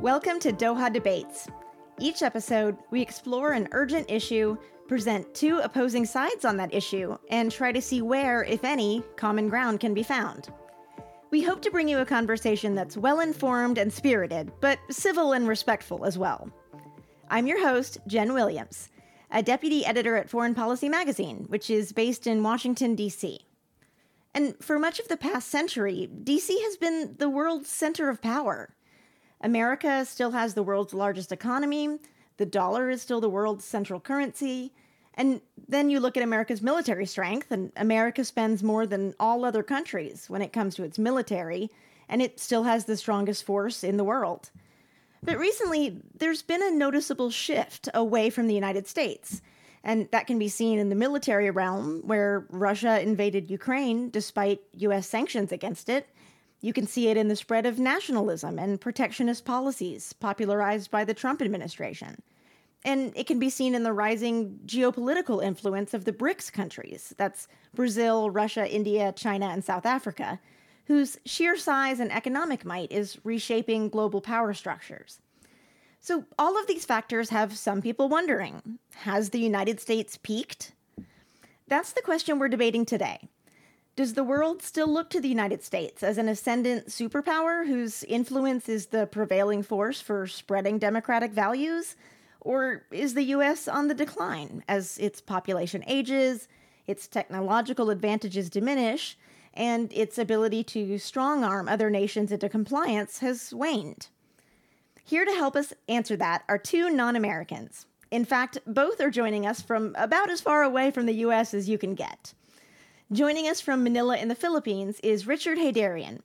Welcome to Doha Debates. Each episode, we explore an urgent issue, present two opposing sides on that issue, and try to see where, if any, common ground can be found. We hope to bring you a conversation that's well informed and spirited, but civil and respectful as well. I'm your host, Jenn Williams, a deputy editor at Foreign Policy Magazine, which is based in Washington, D.C. And for much of the past century, D.C. has been the world's center of power. America still has the world's largest economy, the dollar is still the world's central currency. And then you look at America's military strength, and America spends more than all other countries when it comes to its military, and it still has the strongest force in the world. But recently, there's been a noticeable shift away from the United States. And that can be seen in the military realm, where Russia invaded Ukraine despite US sanctions against it, you can see it in the spread of nationalism and protectionist policies popularized by the Trump administration. And it can be seen in the rising geopolitical influence of the BRICS countries that's Brazil, Russia, India, China, and South Africa whose sheer size and economic might is reshaping global power structures. So, all of these factors have some people wondering has the United States peaked? That's the question we're debating today. Does the world still look to the United States as an ascendant superpower whose influence is the prevailing force for spreading democratic values? Or is the US on the decline as its population ages, its technological advantages diminish, and its ability to strong arm other nations into compliance has waned? Here to help us answer that are two non Americans. In fact, both are joining us from about as far away from the US as you can get. Joining us from Manila in the Philippines is Richard Heydarian.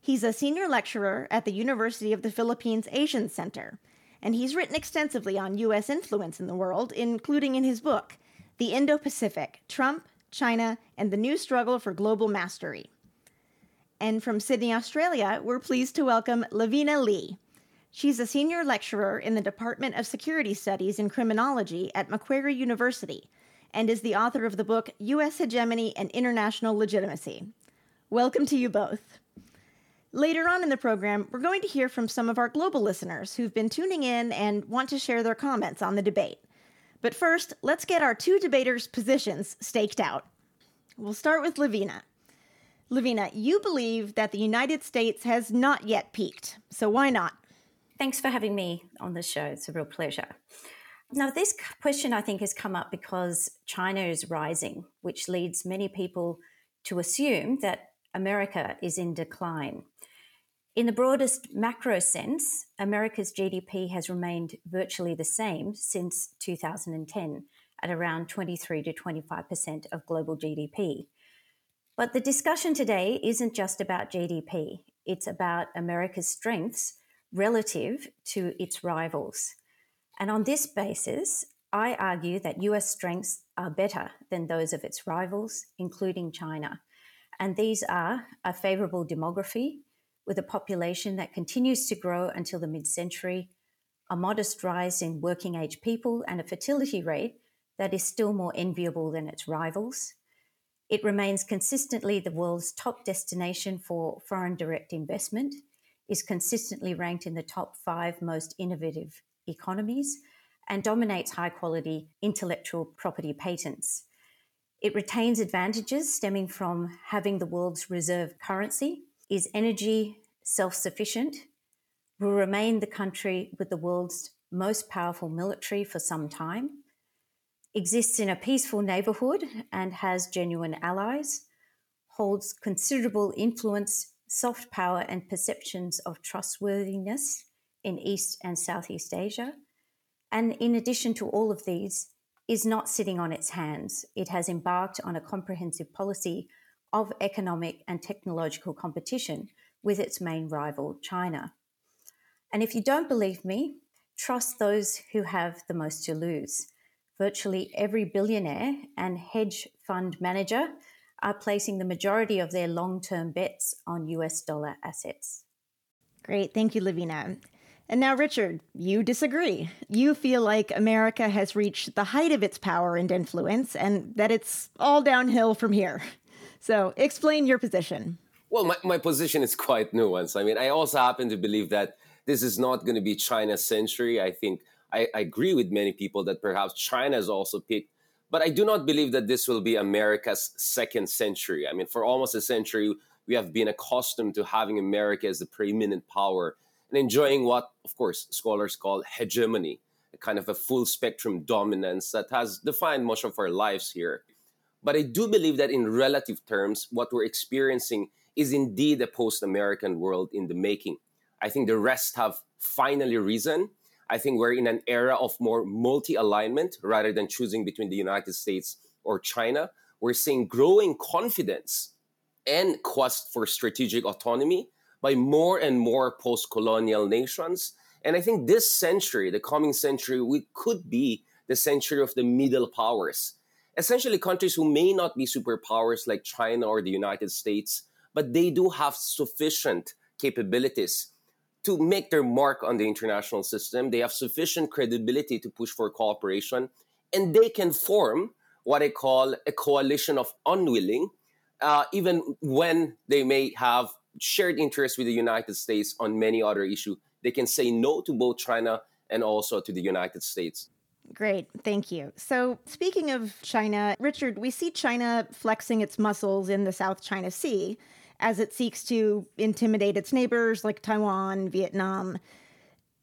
He's a senior lecturer at the University of the Philippines Asian Center, and he's written extensively on U.S. influence in the world, including in his book, The Indo Pacific Trump, China, and the New Struggle for Global Mastery. And from Sydney, Australia, we're pleased to welcome Lavina Lee. She's a senior lecturer in the Department of Security Studies in Criminology at Macquarie University and is the author of the book U.S. Hegemony and International Legitimacy. Welcome to you both. Later on in the program, we're going to hear from some of our global listeners who've been tuning in and want to share their comments on the debate. But first, let's get our two debaters' positions staked out. We'll start with Lavina. Lavina, you believe that the United States has not yet peaked, so why not? Thanks for having me on the show. It's a real pleasure. Now, this question I think has come up because China is rising, which leads many people to assume that America is in decline. In the broadest macro sense, America's GDP has remained virtually the same since 2010 at around 23 to 25% of global GDP. But the discussion today isn't just about GDP, it's about America's strengths relative to its rivals. And on this basis, I argue that US strengths are better than those of its rivals, including China. And these are a favorable demography with a population that continues to grow until the mid century, a modest rise in working age people, and a fertility rate that is still more enviable than its rivals. It remains consistently the world's top destination for foreign direct investment, is consistently ranked in the top five most innovative economies and dominates high quality intellectual property patents. It retains advantages stemming from having the world's reserve currency, is energy self sufficient, will remain the country with the world's most powerful military for some time, exists in a peaceful neighborhood and has genuine allies, holds considerable influence, soft power, and perceptions of trustworthiness in East and Southeast Asia. And in addition to all of these, is not sitting on its hands. It has embarked on a comprehensive policy of economic and technological competition with its main rival, China. And if you don't believe me, trust those who have the most to lose. Virtually every billionaire and hedge fund manager are placing the majority of their long term bets on US dollar assets. Great. Thank you, Lavina. And now, Richard, you disagree. You feel like America has reached the height of its power and influence and that it's all downhill from here. So, explain your position. Well, my, my position is quite nuanced. I mean, I also happen to believe that this is not going to be China's century. I think I, I agree with many people that perhaps China has also picked, but I do not believe that this will be America's second century. I mean, for almost a century, we have been accustomed to having America as the preeminent power and enjoying what, of course, scholars call hegemony, a kind of a full spectrum dominance that has defined much of our lives here. But I do believe that in relative terms, what we're experiencing is indeed a post American world in the making. I think the rest have finally risen. I think we're in an era of more multi alignment rather than choosing between the United States or China. We're seeing growing confidence and quest for strategic autonomy by more and more post colonial nations. And I think this century, the coming century, we could be the century of the middle powers. Essentially, countries who may not be superpowers like China or the United States, but they do have sufficient capabilities to make their mark on the international system. They have sufficient credibility to push for cooperation, and they can form what I call a coalition of unwilling, uh, even when they may have shared interests with the United States on many other issues. They can say no to both China and also to the United States. Great, thank you. So, speaking of China, Richard, we see China flexing its muscles in the South China Sea as it seeks to intimidate its neighbors like Taiwan, Vietnam.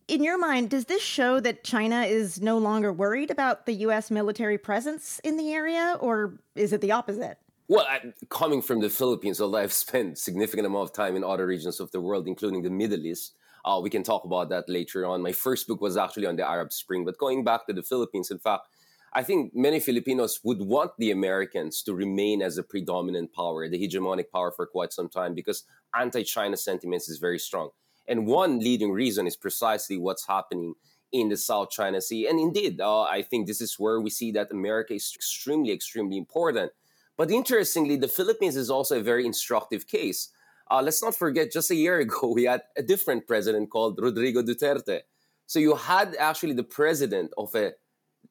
In your mind, does this show that China is no longer worried about the U.S. military presence in the area, or is it the opposite? Well, I, coming from the Philippines, although I've spent significant amount of time in other regions of the world, including the Middle East, uh, we can talk about that later on. My first book was actually on the Arab Spring, but going back to the Philippines, in fact, I think many Filipinos would want the Americans to remain as a predominant power, the hegemonic power for quite some time, because anti-China sentiments is very strong. And one leading reason is precisely what's happening in the South China Sea. And indeed, uh, I think this is where we see that America is extremely, extremely important but interestingly, the Philippines is also a very instructive case. Uh, let's not forget, just a year ago, we had a different president called Rodrigo Duterte. So you had actually the president of a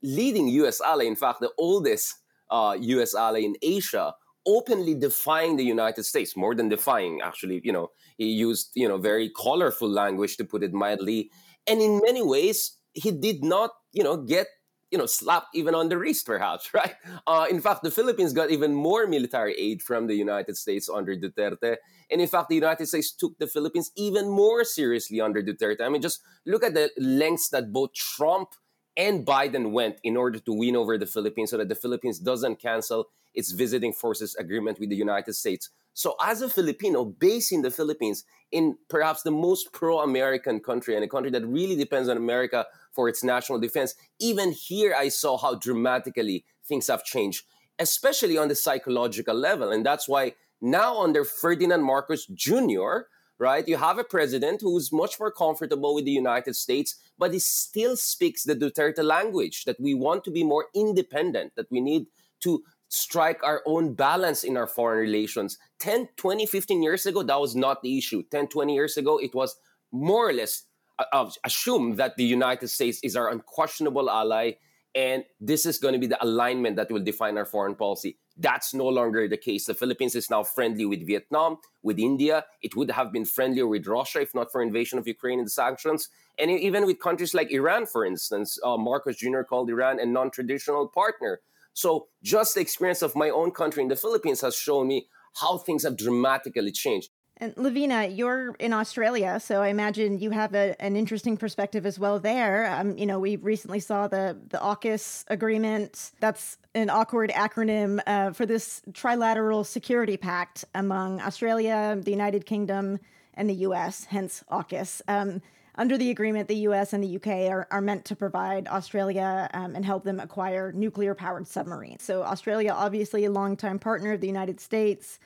leading US ally, in fact, the oldest uh, US ally in Asia, openly defying the United States, more than defying, actually. You know, he used, you know, very colorful language to put it mildly. And in many ways, he did not, you know, get you know, slapped even on the wrist, perhaps, right? Uh, in fact, the Philippines got even more military aid from the United States under Duterte. And in fact, the United States took the Philippines even more seriously under Duterte. I mean, just look at the lengths that both Trump and Biden went in order to win over the Philippines so that the Philippines doesn't cancel its visiting forces agreement with the United States. So, as a Filipino based in the Philippines, in perhaps the most pro American country and a country that really depends on America for its national defense. Even here, I saw how dramatically things have changed, especially on the psychological level. And that's why now, under Ferdinand Marcos Jr., right, you have a president who's much more comfortable with the United States, but he still speaks the Duterte language that we want to be more independent, that we need to strike our own balance in our foreign relations. 10, 20, 15 years ago, that was not the issue. 10, 20 years ago, it was more or less uh, assume that the United States is our unquestionable ally, and this is going to be the alignment that will define our foreign policy. That's no longer the case. The Philippines is now friendly with Vietnam, with India. It would have been friendlier with Russia if not for invasion of Ukraine and the sanctions, and even with countries like Iran, for instance. Uh, Marcos Jr. called Iran a non-traditional partner. So just the experience of my own country in the Philippines has shown me how things have dramatically changed. And Lavina, you're in Australia, so I imagine you have a, an interesting perspective as well there. Um, you know, we recently saw the the AUKUS agreement. That's an awkward acronym uh, for this trilateral security pact among Australia, the United Kingdom, and the U.S. Hence AUKUS. Um, under the agreement, the U.S. and the U.K. are, are meant to provide Australia um, and help them acquire nuclear powered submarines. So Australia, obviously, a longtime partner of the United States.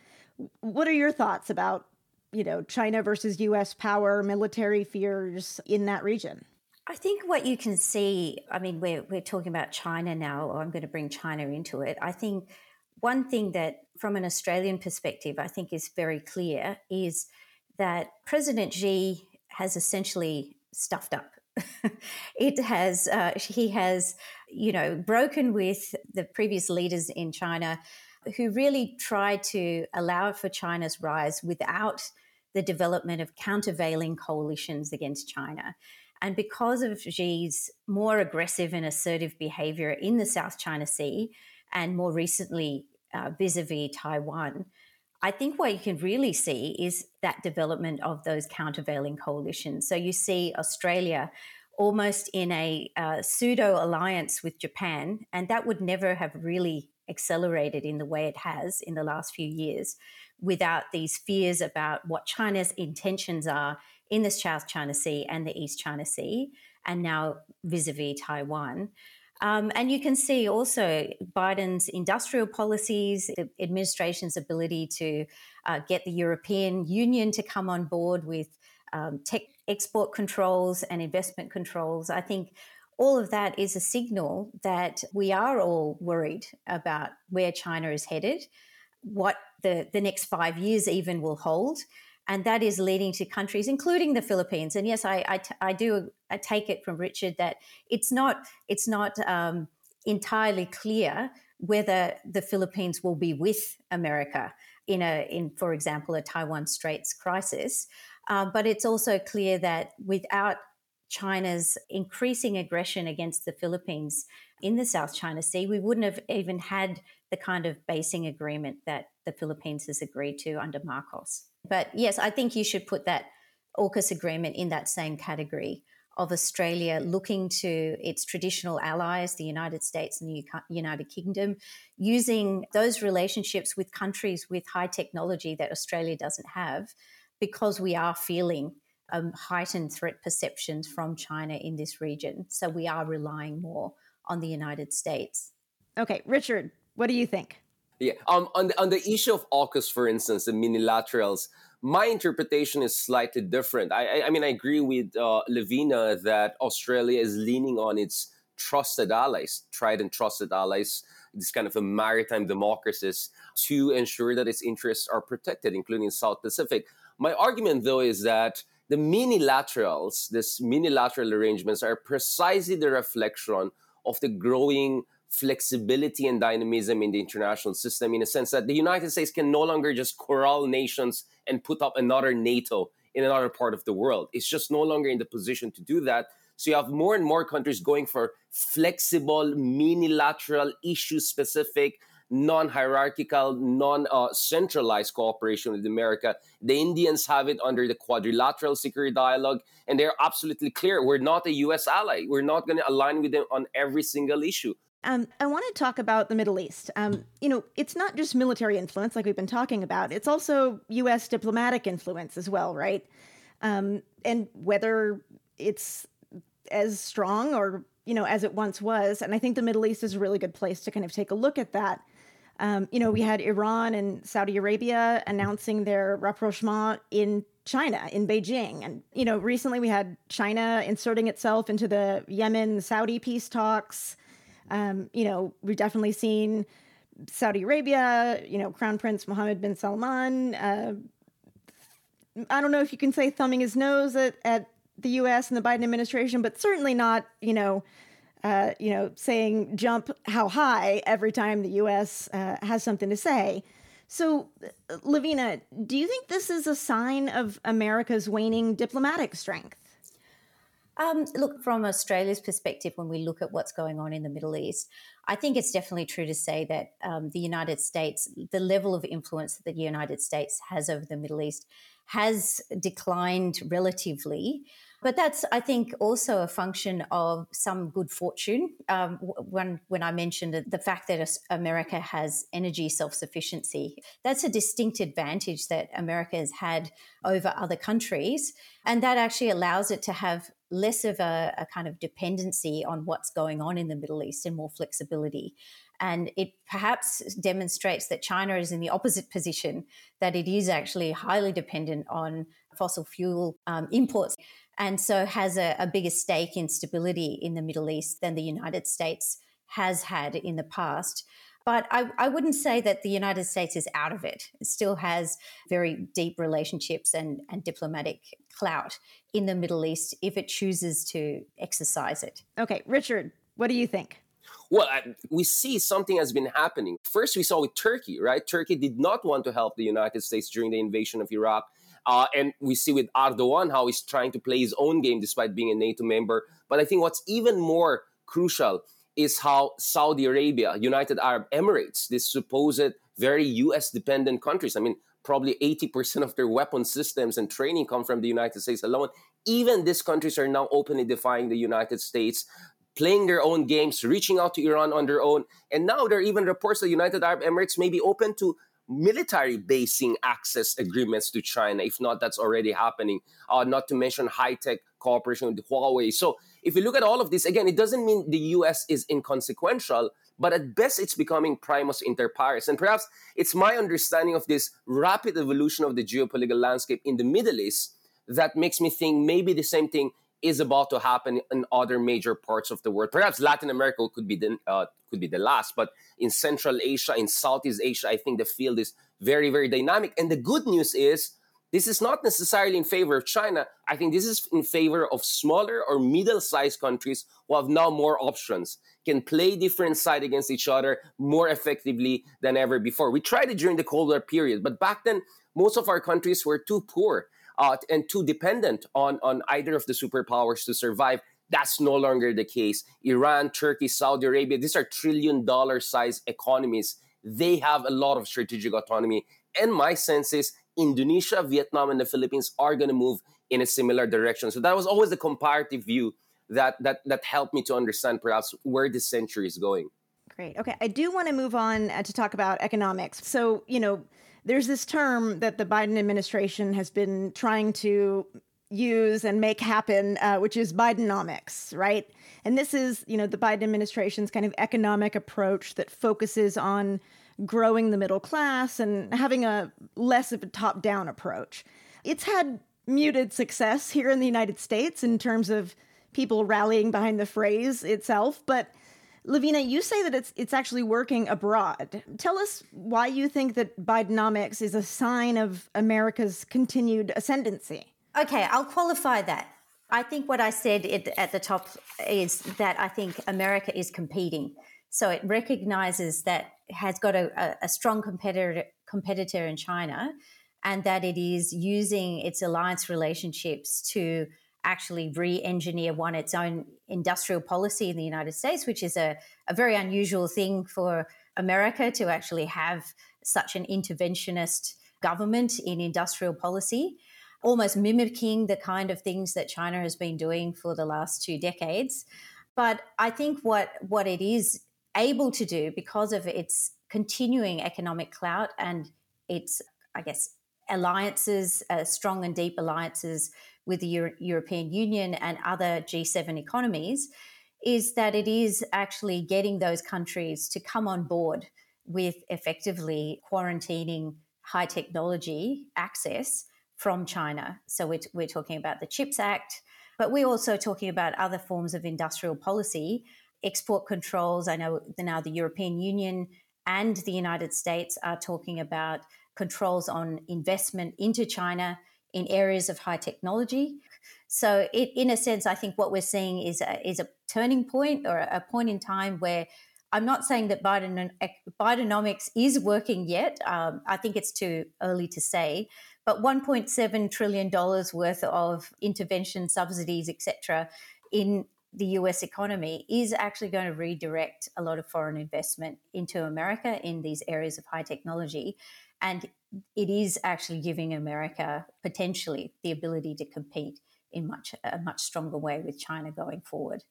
What are your thoughts about you know, China versus US power, military fears in that region? I think what you can see, I mean, we're, we're talking about China now, or I'm going to bring China into it. I think one thing that, from an Australian perspective, I think is very clear is that President Xi has essentially stuffed up. it has, uh, he has, you know, broken with the previous leaders in China who really tried to allow for China's rise without the development of countervailing coalitions against China. And because of Xi's more aggressive and assertive behavior in the South China Sea, and more recently vis a vis Taiwan, I think what you can really see is that development of those countervailing coalitions. So you see Australia almost in a uh, pseudo alliance with Japan, and that would never have really accelerated in the way it has in the last few years without these fears about what China's intentions are in the South China Sea and the East China Sea, and now vis a vis Taiwan. Um, and you can see also Biden's industrial policies, the administration's ability to uh, get the European Union to come on board with um, tech export controls and investment controls. I think all of that is a signal that we are all worried about where China is headed, what the, the next five years even will hold and that is leading to countries, including the Philippines. And yes, I, I, t- I do I take it from Richard that it's not it's not um, entirely clear whether the Philippines will be with America in a in for example a Taiwan Straits crisis. Uh, but it's also clear that without China's increasing aggression against the Philippines in the South China Sea, we wouldn't have even had the kind of basing agreement that the Philippines has agreed to under Marcos. But yes, I think you should put that AUKUS agreement in that same category of Australia looking to its traditional allies, the United States and the United Kingdom, using those relationships with countries with high technology that Australia doesn't have, because we are feeling um, heightened threat perceptions from China in this region. So we are relying more on the United States. Okay, Richard, what do you think? Yeah. Um, on the, on the issue of AUKUS, for instance, the minilaterals, my interpretation is slightly different. I, I, I mean, I agree with uh, Lavina that Australia is leaning on its trusted allies, tried and trusted allies, this kind of a maritime democracies, to ensure that its interests are protected, including South Pacific. My argument, though, is that the minilaterals, this minilateral arrangements, are precisely the reflection of the growing flexibility and dynamism in the international system in a sense that the United States can no longer just corral nations and put up another NATO in another part of the world. It's just no longer in the position to do that. So you have more and more countries going for flexible, minilateral, issue specific, non hierarchical, non centralized cooperation with America. The Indians have it under the quadrilateral security dialogue, and they're absolutely clear we're not a US ally. We're not going to align with them on every single issue. Um, I want to talk about the Middle East. Um, you know, it's not just military influence like we've been talking about, it's also U.S. diplomatic influence as well, right? Um, and whether it's as strong or, you know, as it once was. And I think the Middle East is a really good place to kind of take a look at that. Um, you know, we had Iran and Saudi Arabia announcing their rapprochement in China, in Beijing. And, you know, recently we had China inserting itself into the Yemen Saudi peace talks. Um, you know, we've definitely seen Saudi Arabia, you know, Crown Prince Mohammed bin Salman. Uh, I don't know if you can say thumbing his nose at, at the U.S. and the Biden administration, but certainly not, you know, uh, you know, saying jump how high every time the U.S. Uh, has something to say. So, Lavina, do you think this is a sign of America's waning diplomatic strength? Um, look, from Australia's perspective, when we look at what's going on in the Middle East, I think it's definitely true to say that um, the United States, the level of influence that the United States has over the Middle East, has declined relatively. But that's, I think, also a function of some good fortune. Um, when when I mentioned the fact that America has energy self sufficiency, that's a distinct advantage that America has had over other countries, and that actually allows it to have less of a, a kind of dependency on what's going on in the Middle East and more flexibility. And it perhaps demonstrates that China is in the opposite position, that it is actually highly dependent on fossil fuel um, imports and so has a, a bigger stake in stability in the Middle East than the United States has had in the past. But I, I, wouldn't say that the United States is out of it. It still has very deep relationships and, and diplomatic clout in the Middle East if it chooses to exercise it. Okay, Richard, what do you think? Well, I, we see something has been happening. First, we saw with Turkey, right? Turkey did not want to help the United States during the invasion of Iraq Uh, and we see with Erdogan how he's trying to play his own game despite being a NATO member. But I think what's even more crucial is how Saudi Arabia, United Arab Emirates, this supposed very US dependent countries, I mean, probably 80% of their weapon systems and training come from the United States alone. Even these countries are now openly defying the United States, playing their own games, reaching out to Iran on their own. And now there are even reports that United Arab Emirates may be open to military basing access agreements to China. If not, that's already happening. Uh, not to mention high tech cooperation with Huawei. So if you look at all of this, again, it doesn't mean the US is inconsequential, but at best it's becoming primus inter pares. And perhaps it's my understanding of this rapid evolution of the geopolitical landscape in the Middle East that makes me think maybe the same thing is about to happen in other major parts of the world. Perhaps Latin America could be the uh, could be the last, but in Central Asia, in Southeast Asia, I think the field is very very dynamic. And the good news is this is not necessarily in favor of China. I think this is in favor of smaller or middle-sized countries who have now more options, can play different sides against each other more effectively than ever before. We tried it during the Cold War period, but back then most of our countries were too poor uh, and too dependent on, on either of the superpowers to survive. That's no longer the case. Iran, Turkey, Saudi Arabia, these are trillion dollar size economies. They have a lot of strategic autonomy. And my sense is Indonesia, Vietnam, and the Philippines are going to move in a similar direction. So that was always the comparative view that that that helped me to understand perhaps where the century is going. Great. Okay, I do want to move on uh, to talk about economics. So you know there's this term that the Biden administration has been trying to use and make happen, uh, which is Bidenomics, right? And this is, you know, the Biden administration's kind of economic approach that focuses on growing the middle class and having a less of a top down approach. It's had muted success here in the United States in terms of people rallying behind the phrase itself, but Lavina, you say that it's it's actually working abroad. Tell us why you think that Bidenomics is a sign of America's continued ascendancy. Okay, I'll qualify that. I think what I said at the top is that I think America is competing. So it recognizes that has got a, a strong competitor competitor in China, and that it is using its alliance relationships to actually re-engineer one its own industrial policy in the United States, which is a, a very unusual thing for America to actually have such an interventionist government in industrial policy, almost mimicking the kind of things that China has been doing for the last two decades. But I think what what it is able to do because of its continuing economic clout and its, I guess, alliances, uh, strong and deep alliances with the Euro- European Union and other G7 economies is that it is actually getting those countries to come on board with effectively quarantining high technology access from China. So we're, we're talking about the CHIPS Act, but we're also talking about other forms of industrial policy, export controls. I know now the European Union and the United States are talking about controls on investment into China in areas of high technology. So, it, in a sense, I think what we're seeing is a, is a turning point or a point in time where I'm not saying that Biden, Bidenomics is working yet. Um, I think it's too early to say. But 1.7 trillion dollars worth of intervention, subsidies, etc., in the US economy is actually going to redirect a lot of foreign investment into America in these areas of high technology. And it is actually giving America potentially the ability to compete in much a much stronger way with China going forward.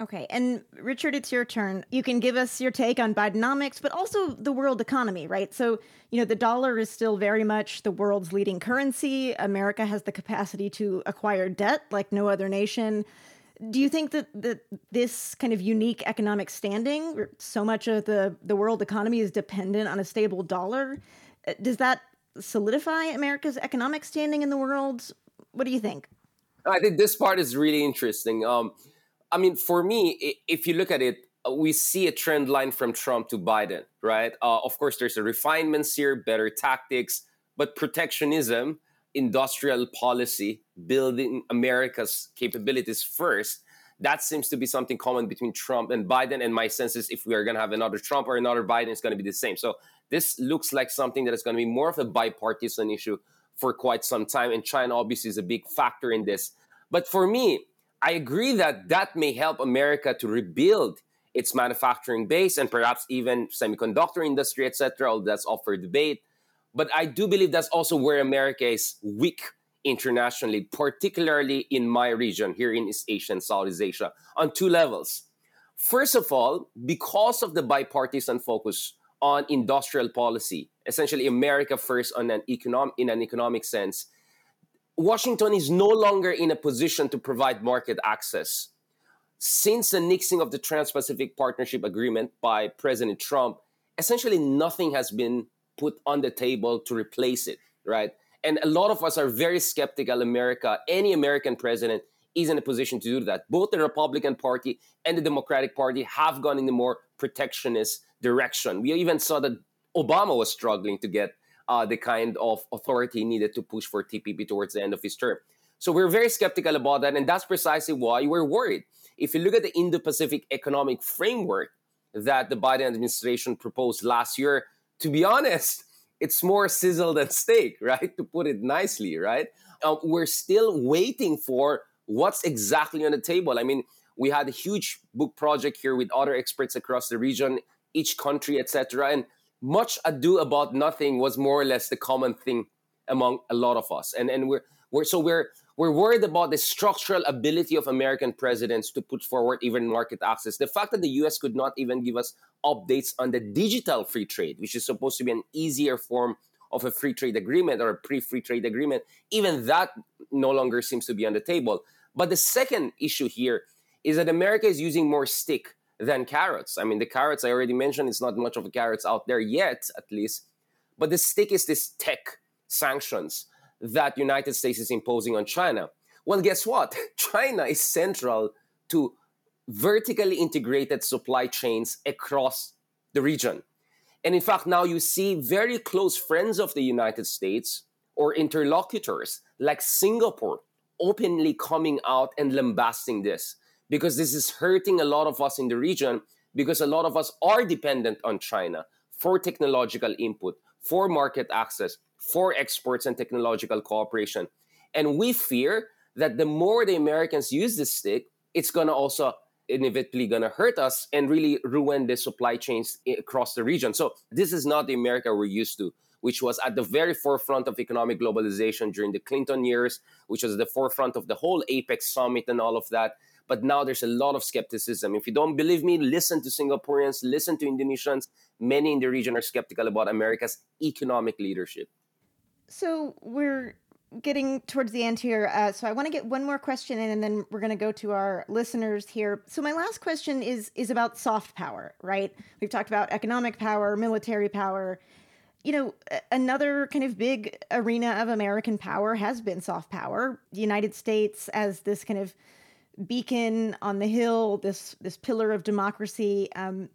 Okay, and Richard, it's your turn. You can give us your take on Bidenomics, but also the world economy, right? So, you know, the dollar is still very much the world's leading currency. America has the capacity to acquire debt like no other nation. Do you think that, that this kind of unique economic standing, so much of the, the world economy is dependent on a stable dollar, uh, does that solidify America's economic standing in the world? What do you think? I think this part is really interesting. Um, I mean, for me, if you look at it, uh, we see a trend line from Trump to Biden, right? Uh, of course, there's a refinements here, better tactics, but protectionism, industrial policy, building America's capabilities first. That seems to be something common between Trump and Biden. And my sense is if we are going to have another Trump or another Biden, it's going to be the same. So this looks like something that is going to be more of a bipartisan issue for quite some time, and China obviously is a big factor in this. But for me, I agree that that may help America to rebuild its manufacturing base and perhaps even semiconductor industry, etc. All that's up for debate. But I do believe that's also where America is weak internationally, particularly in my region here in East Asia and Southeast Asia, on two levels. First of all, because of the bipartisan focus on industrial policy, essentially America first on an economic in an economic sense, Washington is no longer in a position to provide market access. Since the nixing of the Trans Pacific Partnership Agreement by President Trump, essentially nothing has been put on the table to replace it, right? And a lot of us are very skeptical America, any American president is in a position to do that. Both the Republican Party and the Democratic Party have gone in the more protectionist direction. We even saw that Obama was struggling to get uh, the kind of authority needed to push for TPP towards the end of his term. So we're very skeptical about that, and that's precisely why we're worried. If you look at the Indo-Pacific economic framework that the Biden administration proposed last year, to be honest, it's more sizzle than steak, right? To put it nicely, right? Uh, we're still waiting for what's exactly on the table. I mean, we had a huge book project here with other experts across the region, each country, etc. And much ado about nothing was more or less the common thing among a lot of us. And and we're we're so we're we're worried about the structural ability of American presidents to put forward even market access. The fact that the US could not even give us updates on the digital free trade, which is supposed to be an easier form of a free trade agreement or a pre-free trade agreement, even that no longer seems to be on the table. But the second issue here is that America is using more stick than carrots. I mean, the carrots I already mentioned, it's not much of a carrots out there yet, at least. But the stick is this tech sanctions that United States is imposing on China. Well, guess what? China is central to vertically integrated supply chains across the region. And in fact, now you see very close friends of the United States or interlocutors like Singapore openly coming out and lambasting this because this is hurting a lot of us in the region because a lot of us are dependent on China for technological input, for market access, for exports and technological cooperation. And we fear that the more the Americans use this stick, it's going to also inevitably going to hurt us and really ruin the supply chains across the region. So this is not the America we're used to, which was at the very forefront of economic globalization during the Clinton years, which was the forefront of the whole APEC summit and all of that. But now there's a lot of skepticism. If you don't believe me, listen to Singaporeans, listen to Indonesians. Many in the region are skeptical about America's economic leadership. So we're getting towards the end here. Uh, so I want to get one more question in, and then we're going to go to our listeners here. So my last question is is about soft power, right? We've talked about economic power, military power. You know, another kind of big arena of American power has been soft power. The United States as this kind of beacon on the hill, this this pillar of democracy. Um,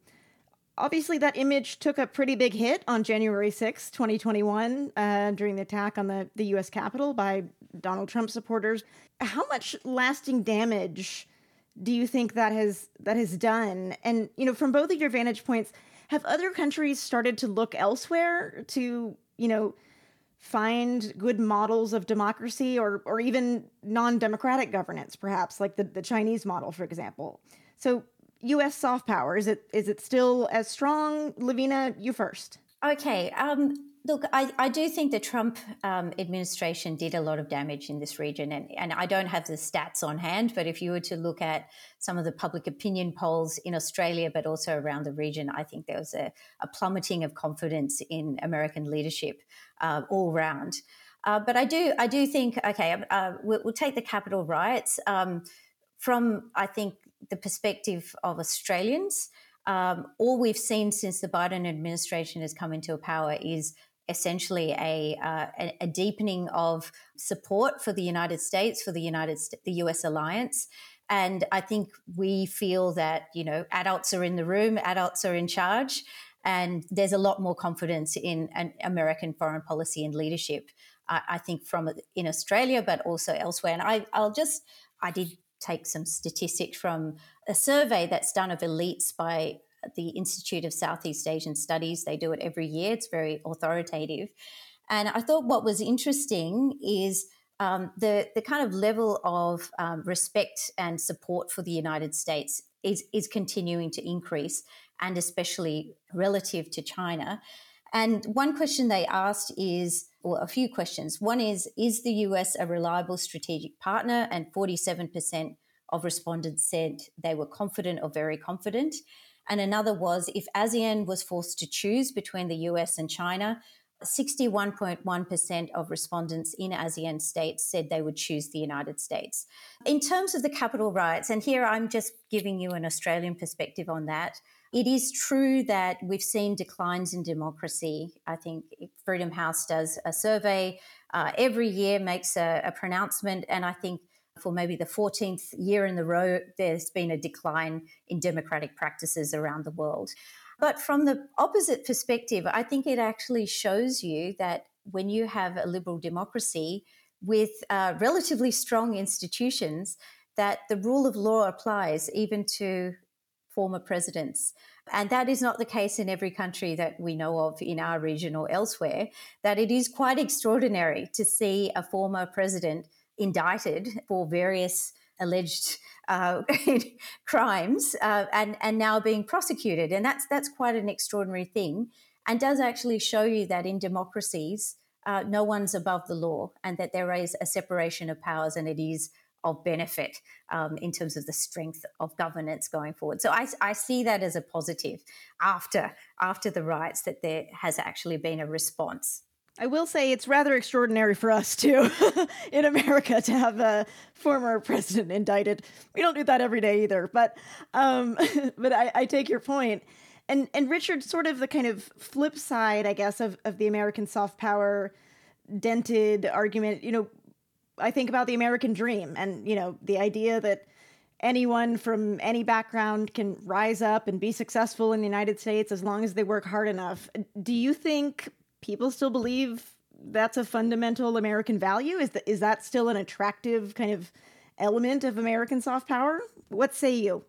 obviously, that image took a pretty big hit on January 6, 2021, uh, during the attack on the, the U.S. Capitol by Donald Trump supporters. How much lasting damage do you think that has that has done? And you know, from both of your vantage points, have other countries started to look elsewhere to you know find good models of democracy or, or even non-democratic governance, perhaps like the, the Chinese model, for example. So U.S. soft power is it is it still as strong? Lavina, you first. Okay. Um, look, I, I do think the Trump um, administration did a lot of damage in this region, and, and I don't have the stats on hand, but if you were to look at some of the public opinion polls in Australia, but also around the region, I think there was a, a plummeting of confidence in American leadership uh, all round. Uh, but I do, I do think, okay, uh, we'll, we'll, take the Capitol riots um, from, I think, the perspective of Australians. Um, all we've seen since the Biden administration has come into power is essentially a, uh, a, deepening of support for the United States, for the United the U.S. alliance. And I think we feel that you know adults are in the room, adults are in charge, and there's a lot more confidence in an American foreign policy and leadership. I, I think from in Australia, but also elsewhere. And I, I'll just I did take some statistics from a survey that's done of elites by the Institute of Southeast Asian Studies. They do it every year, it's very authoritative. And I thought what was interesting is um, the the kind of level of um, respect and support for the United States is is continuing to increase, and especially relative to China. And one question they asked is, or a few questions. One is, is the US a reliable strategic partner? And 47% of respondents said they were confident or very confident. And another was, if ASEAN was forced to choose between the US and China, 61.1% of respondents in ASEAN states said they would choose the United States. In terms of the capital rights, and here I'm just giving you an Australian perspective on that, it is true that we've seen declines in democracy. I think Freedom House does a survey uh, every year, makes a, a pronouncement, and I think for maybe the 14th year in the row, there's been a decline in democratic practices around the world. But from the opposite perspective, I think it actually shows you that when you have a liberal democracy with uh, relatively strong institutions, that the rule of law applies even to former presidents. And that is not the case in every country that we know of in our region or elsewhere, that it is quite extraordinary to see a former president indicted for various alleged uh, crimes uh, and and now being prosecuted, and that's that's quite an extraordinary thing, and does actually show you that in democracies, uh, no one's above the law, and that there is a separation of powers, and it is of benefit um, in terms of the strength of governance going forward. So I, I see that as a positive after after the rights that there has actually been a response. I will say it's rather extraordinary for us too in America to have a former president indicted. We don't do that every day either, but um, but I, I take your point. And and Richard, sort of the kind of flip side, I guess, of, of the American soft power dented argument, you know, I think about the American dream and, you know, the idea that anyone from any background can rise up and be successful in the United States as long as they work hard enough. Do you think people still believe that's a fundamental American value? Is that is that still an attractive kind of element of American soft power? What say you?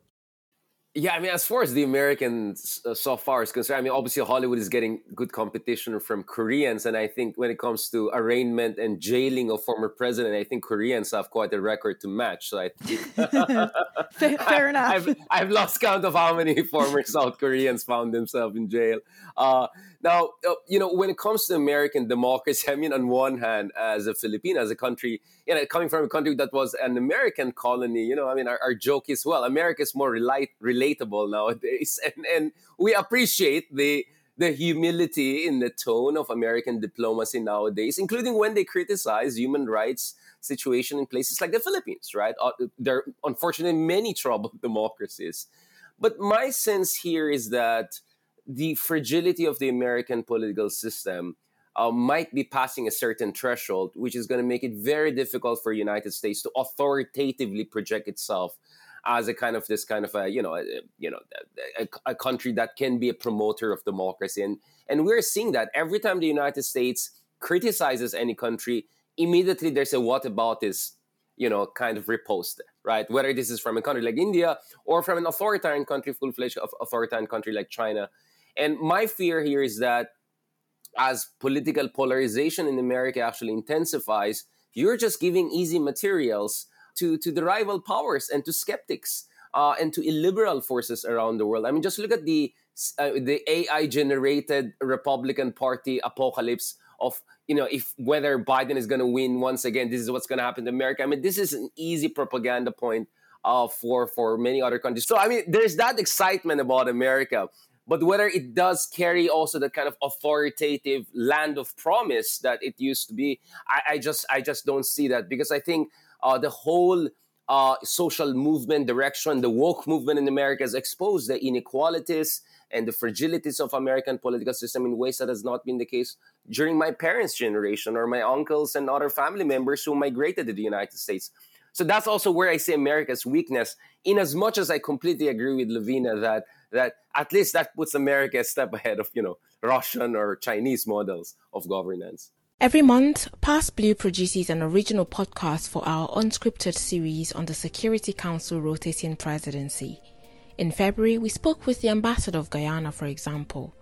Yeah, I mean, as far as the American uh, soft power is concerned, I mean, obviously Hollywood is getting good competition from Koreans, and I think when it comes to arraignment and jailing of former president, I think Koreans have quite a record to match. So I think fair, fair, enough. I've, I've, lost count of how many former South Koreans found themselves in jail. Uh, now, uh, you know, when it comes to American democracy, I mean, on one hand, as a Filipino, as a country, you know, coming from a country that was an American colony, you know, I mean, our, our joke is, well, America is more relate, relatable nowadays. And, and we appreciate the, the humility in the tone of American diplomacy nowadays, including when they criticize human rights situation in places like the Philippines, right? Uh, there are unfortunately many troubled democracies. But my sense here is that the fragility of the American political system uh, might be passing a certain threshold, which is going to make it very difficult for United States to authoritatively project itself as a kind of this kind of a you know a, you know a, a, country that can be a promoter of democracy, and and we're seeing that every time the United States criticizes any country, immediately there's a what about this you know kind of repost right? Whether this is from a country like india or from an authoritarian country full-fledged authoritarian country like china. And my fear here is that as political polarization in America actually intensifies, you're just giving easy materials to, to the rival powers and to skeptics uh, and to illiberal forces around the world. I mean, just look at the uh, the AI generated Republican Party apocalypse of you know if whether Biden is going to win once again. This is what's going to happen to America. I mean, this is an easy propaganda point uh, for for many other countries. So I mean, there's that excitement about America but whether it does carry also the kind of authoritative land of promise that it used to be, I, I just I just don't see that because I think uh, the whole uh, social movement direction, the woke movement in America has exposed the inequalities and the fragilities of American political system in ways that has not been the case during my parents' generation or my uncles and other family members who migrated to the United States. So that's also where I see America's weakness, in as much as I completely agree with Lavina that that at least that puts America a step ahead of, you know, Russian or Chinese models of governance. Every month, PassBlue produces an original podcast for our unscripted series on the Security Council rotating presidency. In February, we spoke with the ambassador of Guyana, for example.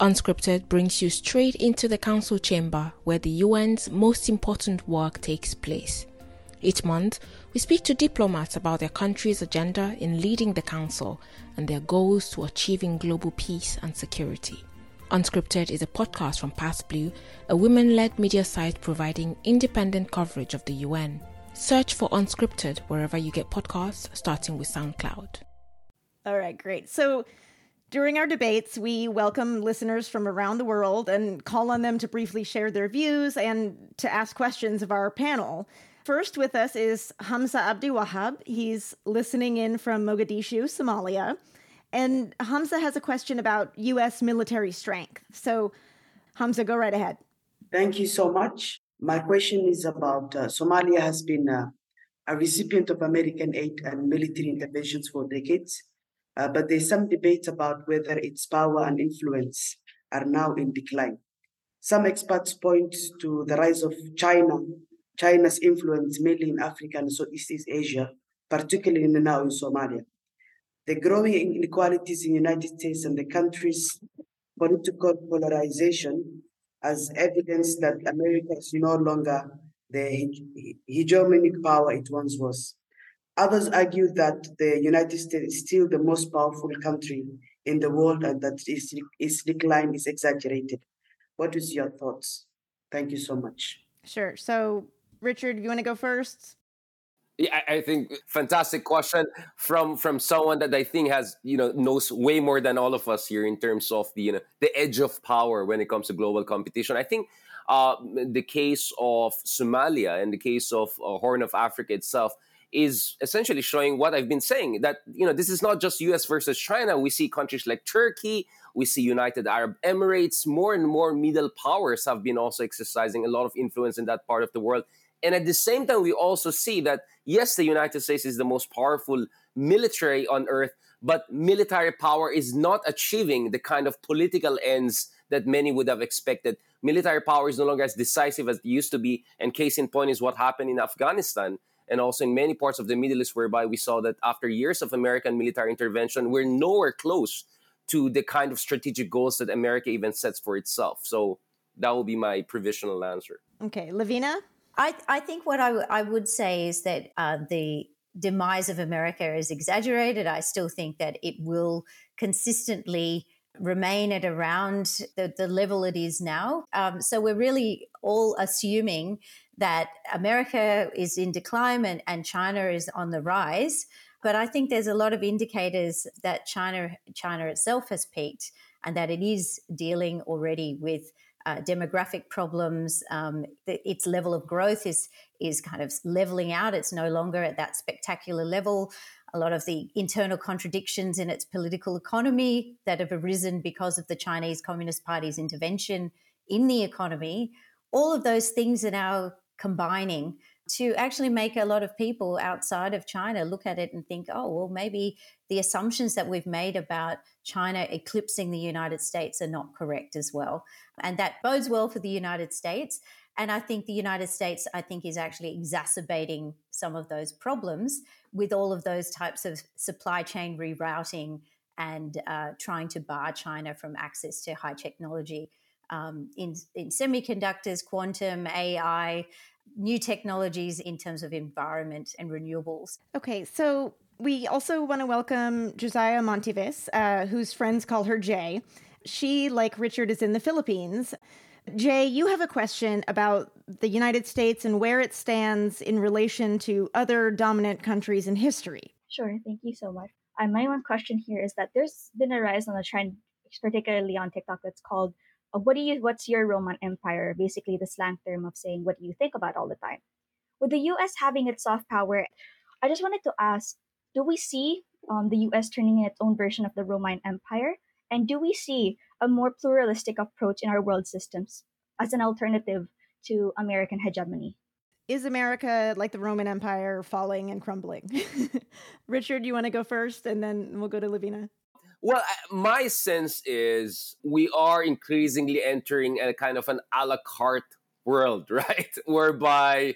Unscripted brings you straight into the council chamber where the UN's most important work takes place. Each month, we speak to diplomats about their country's agenda in leading the council and their goals to achieving global peace and security. Unscripted is a podcast from PassBlue, a women led media site providing independent coverage of the UN. Search for Unscripted wherever you get podcasts, starting with SoundCloud. All right, great. So, during our debates, we welcome listeners from around the world and call on them to briefly share their views and to ask questions of our panel. First with us is Hamza Abdi Wahab. He's listening in from Mogadishu, Somalia. And Hamza has a question about U.S. military strength. So, Hamza, go right ahead. Thank you so much. My question is about uh, Somalia has been uh, a recipient of American aid and military interventions for decades. Uh, but there's some debate about whether its power and influence are now in decline. Some experts point to the rise of China, China's influence mainly in Africa and Southeast Asia, particularly now in Somalia. The growing inequalities in the United States and the country's political polarization as evidence that America is no longer the hegemonic power it once was. Others argue that the United States is still the most powerful country in the world and that its, its decline is exaggerated. What is your thoughts? Thank you so much. Sure. So, Richard, you want to go first? Yeah, I think fantastic question from from someone that I think has you know knows way more than all of us here in terms of the you know the edge of power when it comes to global competition. I think uh, the case of Somalia and the case of uh, Horn of Africa itself is essentially showing what I've been saying that you know this is not just US versus China. We see countries like Turkey, we see United Arab Emirates, more and more middle powers have been also exercising a lot of influence in that part of the world. And at the same time, we also see that yes, the United States is the most powerful military on earth, but military power is not achieving the kind of political ends that many would have expected. Military power is no longer as decisive as it used to be, and case in point is what happened in Afghanistan and also in many parts of the Middle East, whereby we saw that after years of American military intervention, we're nowhere close to the kind of strategic goals that America even sets for itself. So that will be my provisional answer. Okay, Lavina? I, I think what I, w- I would say is that uh, the demise of America is exaggerated. I still think that it will consistently remain at around the, the level it is now. Um, so we're really all assuming that America is in decline and, and China is on the rise. But I think there's a lot of indicators that China China itself has peaked and that it is dealing already with uh, demographic problems. Um, the, its level of growth is is kind of leveling out. It's no longer at that spectacular level. A lot of the internal contradictions in its political economy that have arisen because of the Chinese Communist Party's intervention in the economy. All of those things are now combining to actually make a lot of people outside of China look at it and think, oh, well, maybe the assumptions that we've made about China eclipsing the United States are not correct as well. And that bodes well for the United States. And I think the United States, I think, is actually exacerbating some of those problems with all of those types of supply chain rerouting and uh, trying to bar China from access to high technology um, in, in semiconductors, quantum, AI, new technologies in terms of environment and renewables. Okay, so we also want to welcome Josiah Montevis, uh, whose friends call her Jay. She, like Richard, is in the Philippines. Jay, you have a question about the United States and where it stands in relation to other dominant countries in history. Sure, thank you so much. Uh, my one question here is that there's been a rise on a trend, particularly on TikTok, that's called what do you what's your Roman Empire? Basically the slang term of saying what do you think about all the time. With the US having its soft power, I just wanted to ask, do we see um, the US turning in its own version of the Roman Empire? And do we see a more pluralistic approach in our world systems as an alternative to American hegemony? Is America like the Roman Empire falling and crumbling? Richard, you want to go first and then we'll go to Lavina? Well, my sense is we are increasingly entering a kind of an a la carte world, right? Whereby,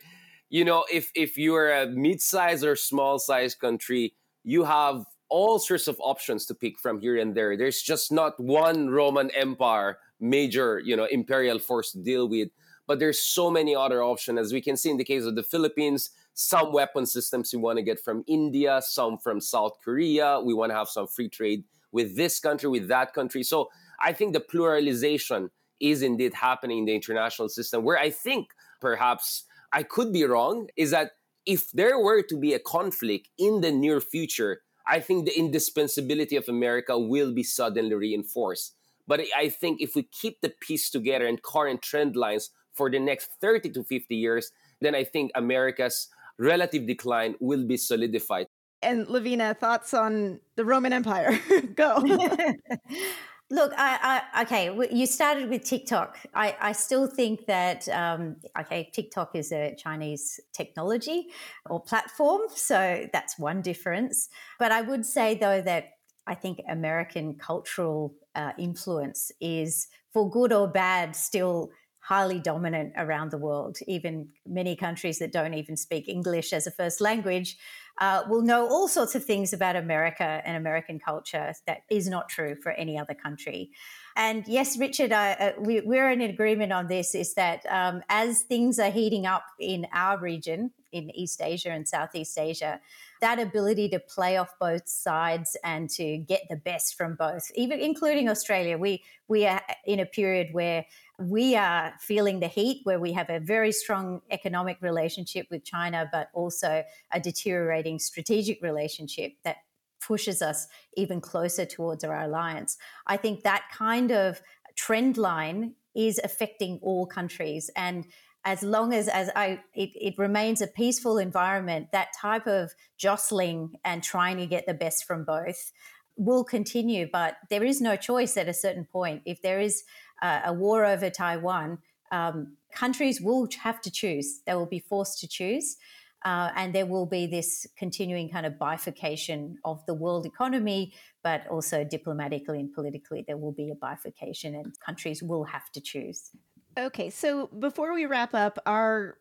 you know, if if you're a mid-sized or small-sized country, you have all sorts of options to pick from here and there. There's just not one Roman Empire major, you know, imperial force to deal with, but there's so many other options. As we can see in the case of the Philippines, some weapon systems we want to get from India, some from South Korea. We want to have some free trade with this country, with that country. So I think the pluralization is indeed happening in the international system. Where I think perhaps I could be wrong is that if there were to be a conflict in the near future, I think the indispensability of America will be suddenly reinforced. But I think if we keep the peace together and current trend lines for the next 30 to 50 years, then I think America's relative decline will be solidified. And Lavina, thoughts on the Roman Empire? Go. Look, I, I, okay, you started with TikTok. I, I still think that, um, okay, TikTok is a Chinese technology or platform. So that's one difference. But I would say, though, that I think American cultural uh, influence is, for good or bad, still highly dominant around the world. Even many countries that don't even speak English as a first language uh, will know all sorts of things about America and American culture that is not true for any other country. And yes, Richard, uh, we, are in agreement on this is that um, as things are heating up in our region, in East Asia and Southeast Asia, that ability to play off both sides and to get the best from both, even including Australia, we we are in a period where we are feeling the heat, where we have a very strong economic relationship with China, but also a deteriorating strategic relationship that pushes us even closer towards our alliance. I think that kind of trend line is affecting all countries and as long as as I it, it, remains a peaceful environment, that type of jostling and trying to get the best from both will continue. But there is no choice at a certain point. If there is uh, a war over Taiwan, um, countries will have to choose. They will be forced to choose. Uh, and there will be this continuing kind of bifurcation of the world economy, but also diplomatically and politically, there will be a bifurcation, and countries will have to choose. Okay, so before we wrap up, our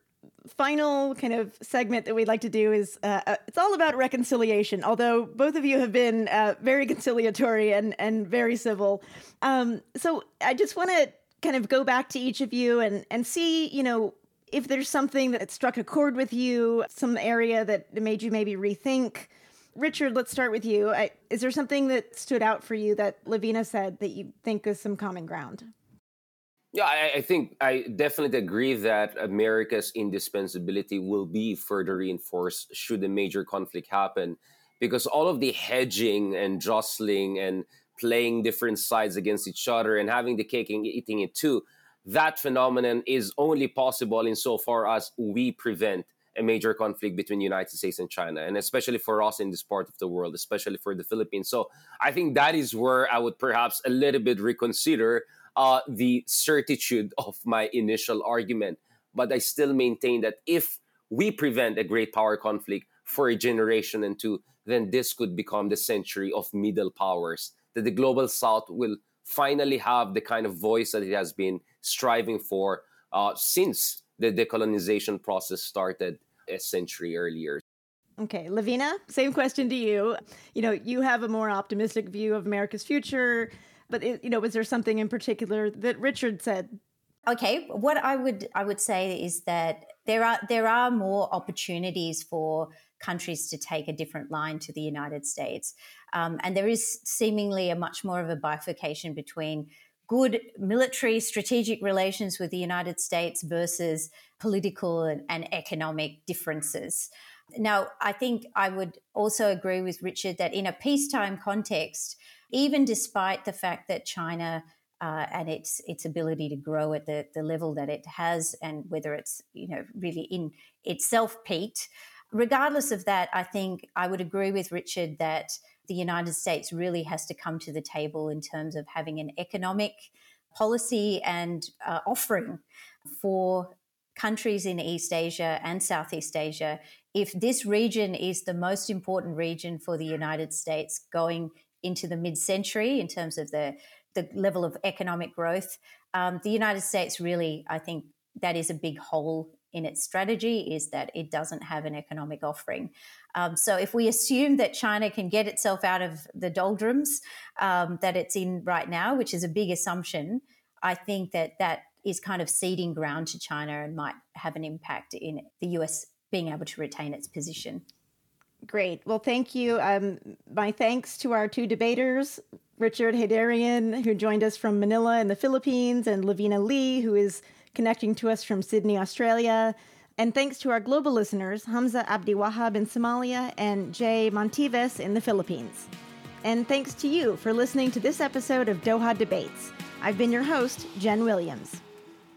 final kind of segment that we'd like to do is uh, uh, it's all about reconciliation. Although both of you have been uh, very conciliatory and and very civil, um, so I just want to kind of go back to each of you and and see you know if there's something that struck a chord with you, some area that made you maybe rethink. Richard, let's start with you. I, is there something that stood out for you that Lavina said that you think is some common ground? Yeah, I, I, think I definitely agree that America's indispensability will be further reinforced should a major conflict happen, because all of the hedging and jostling and playing different sides against each other and having the cake and eating it too, that phenomenon is only possible insofar as we prevent a major conflict between the United States and China, and especially for us in this part of the world, especially for the Philippines. So I think that is where I would perhaps a little bit reconsider uh, the certitude of my initial argument. But I still maintain that if we prevent a great power conflict for a generation and two, then this could become the century of middle powers. That the global south will finally have the kind of voice that it has been striving for uh, since the decolonization process started a century earlier. Okay, Lavina, same question to you. You know, you have a more optimistic view of America's future. But it, you know, was there something in particular that Richard said? Okay, what I would I would say is that there are there are more opportunities for countries to take a different line to the United States, um, and there is seemingly a much more of a bifurcation between good military strategic relations with the United States versus political and, and economic differences. Now, I think I would also agree with Richard that in a peacetime context, even despite the fact that China uh, and its its ability to grow at the, the level that it has, and whether it's you know really in itself peaked. Regardless of that, I think I would agree with Richard that the United States really has to come to the table in terms of having an economic policy and uh, offering for countries in East Asia and Southeast Asia. If this region is the most important region for the United States going into the mid-century in terms of the the level of economic growth. Um, the United States really, I think, that is a big hole in its strategy is that it doesn't have an economic offering. Um, so if we assume that China can get itself out of the doldrums um, that it's in right now, which is a big assumption, I think that that is kind of ceding ground to China and might have an impact in the US being able to retain its position. Great. Well, thank you. Um, my thanks to our two debaters, Richard Heydarian, who joined us from Manila in the Philippines, and Lavina Lee, who is connecting to us from Sydney, Australia. And thanks to our global listeners, Hamza Abdi Wahab in Somalia and Jay Montives in the Philippines. And thanks to you for listening to this episode of Doha Debates. I've been your host, Jenn Williams.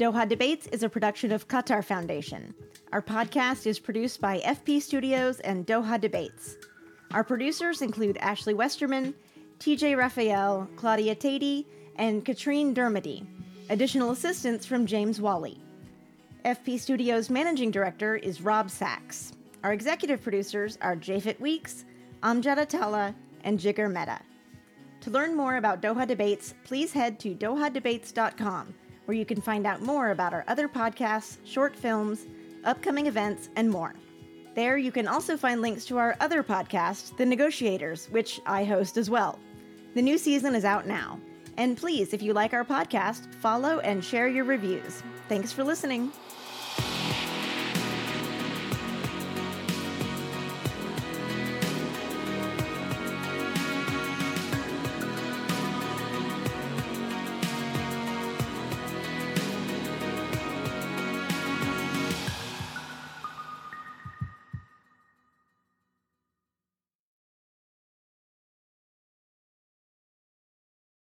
Doha Debates is a production of Qatar Foundation. Our podcast is produced by FP Studios and Doha Debates. Our producers include Ashley Westerman, TJ Raphael, Claudia Tatey, and Katrine Dermody. Additional assistance from James Wally. FP Studios managing director is Rob Sachs. Our executive producers are Japhet Weeks, Amjad Atallah, and Jigar Mehta. To learn more about Doha Debates, please head to dohadebates.com, where you can find out more about our other podcasts, short films, upcoming events, and more. There, you can also find links to our other podcast, The Negotiators, which I host as well. The new season is out now. And please, if you like our podcast, follow and share your reviews. Thanks for listening.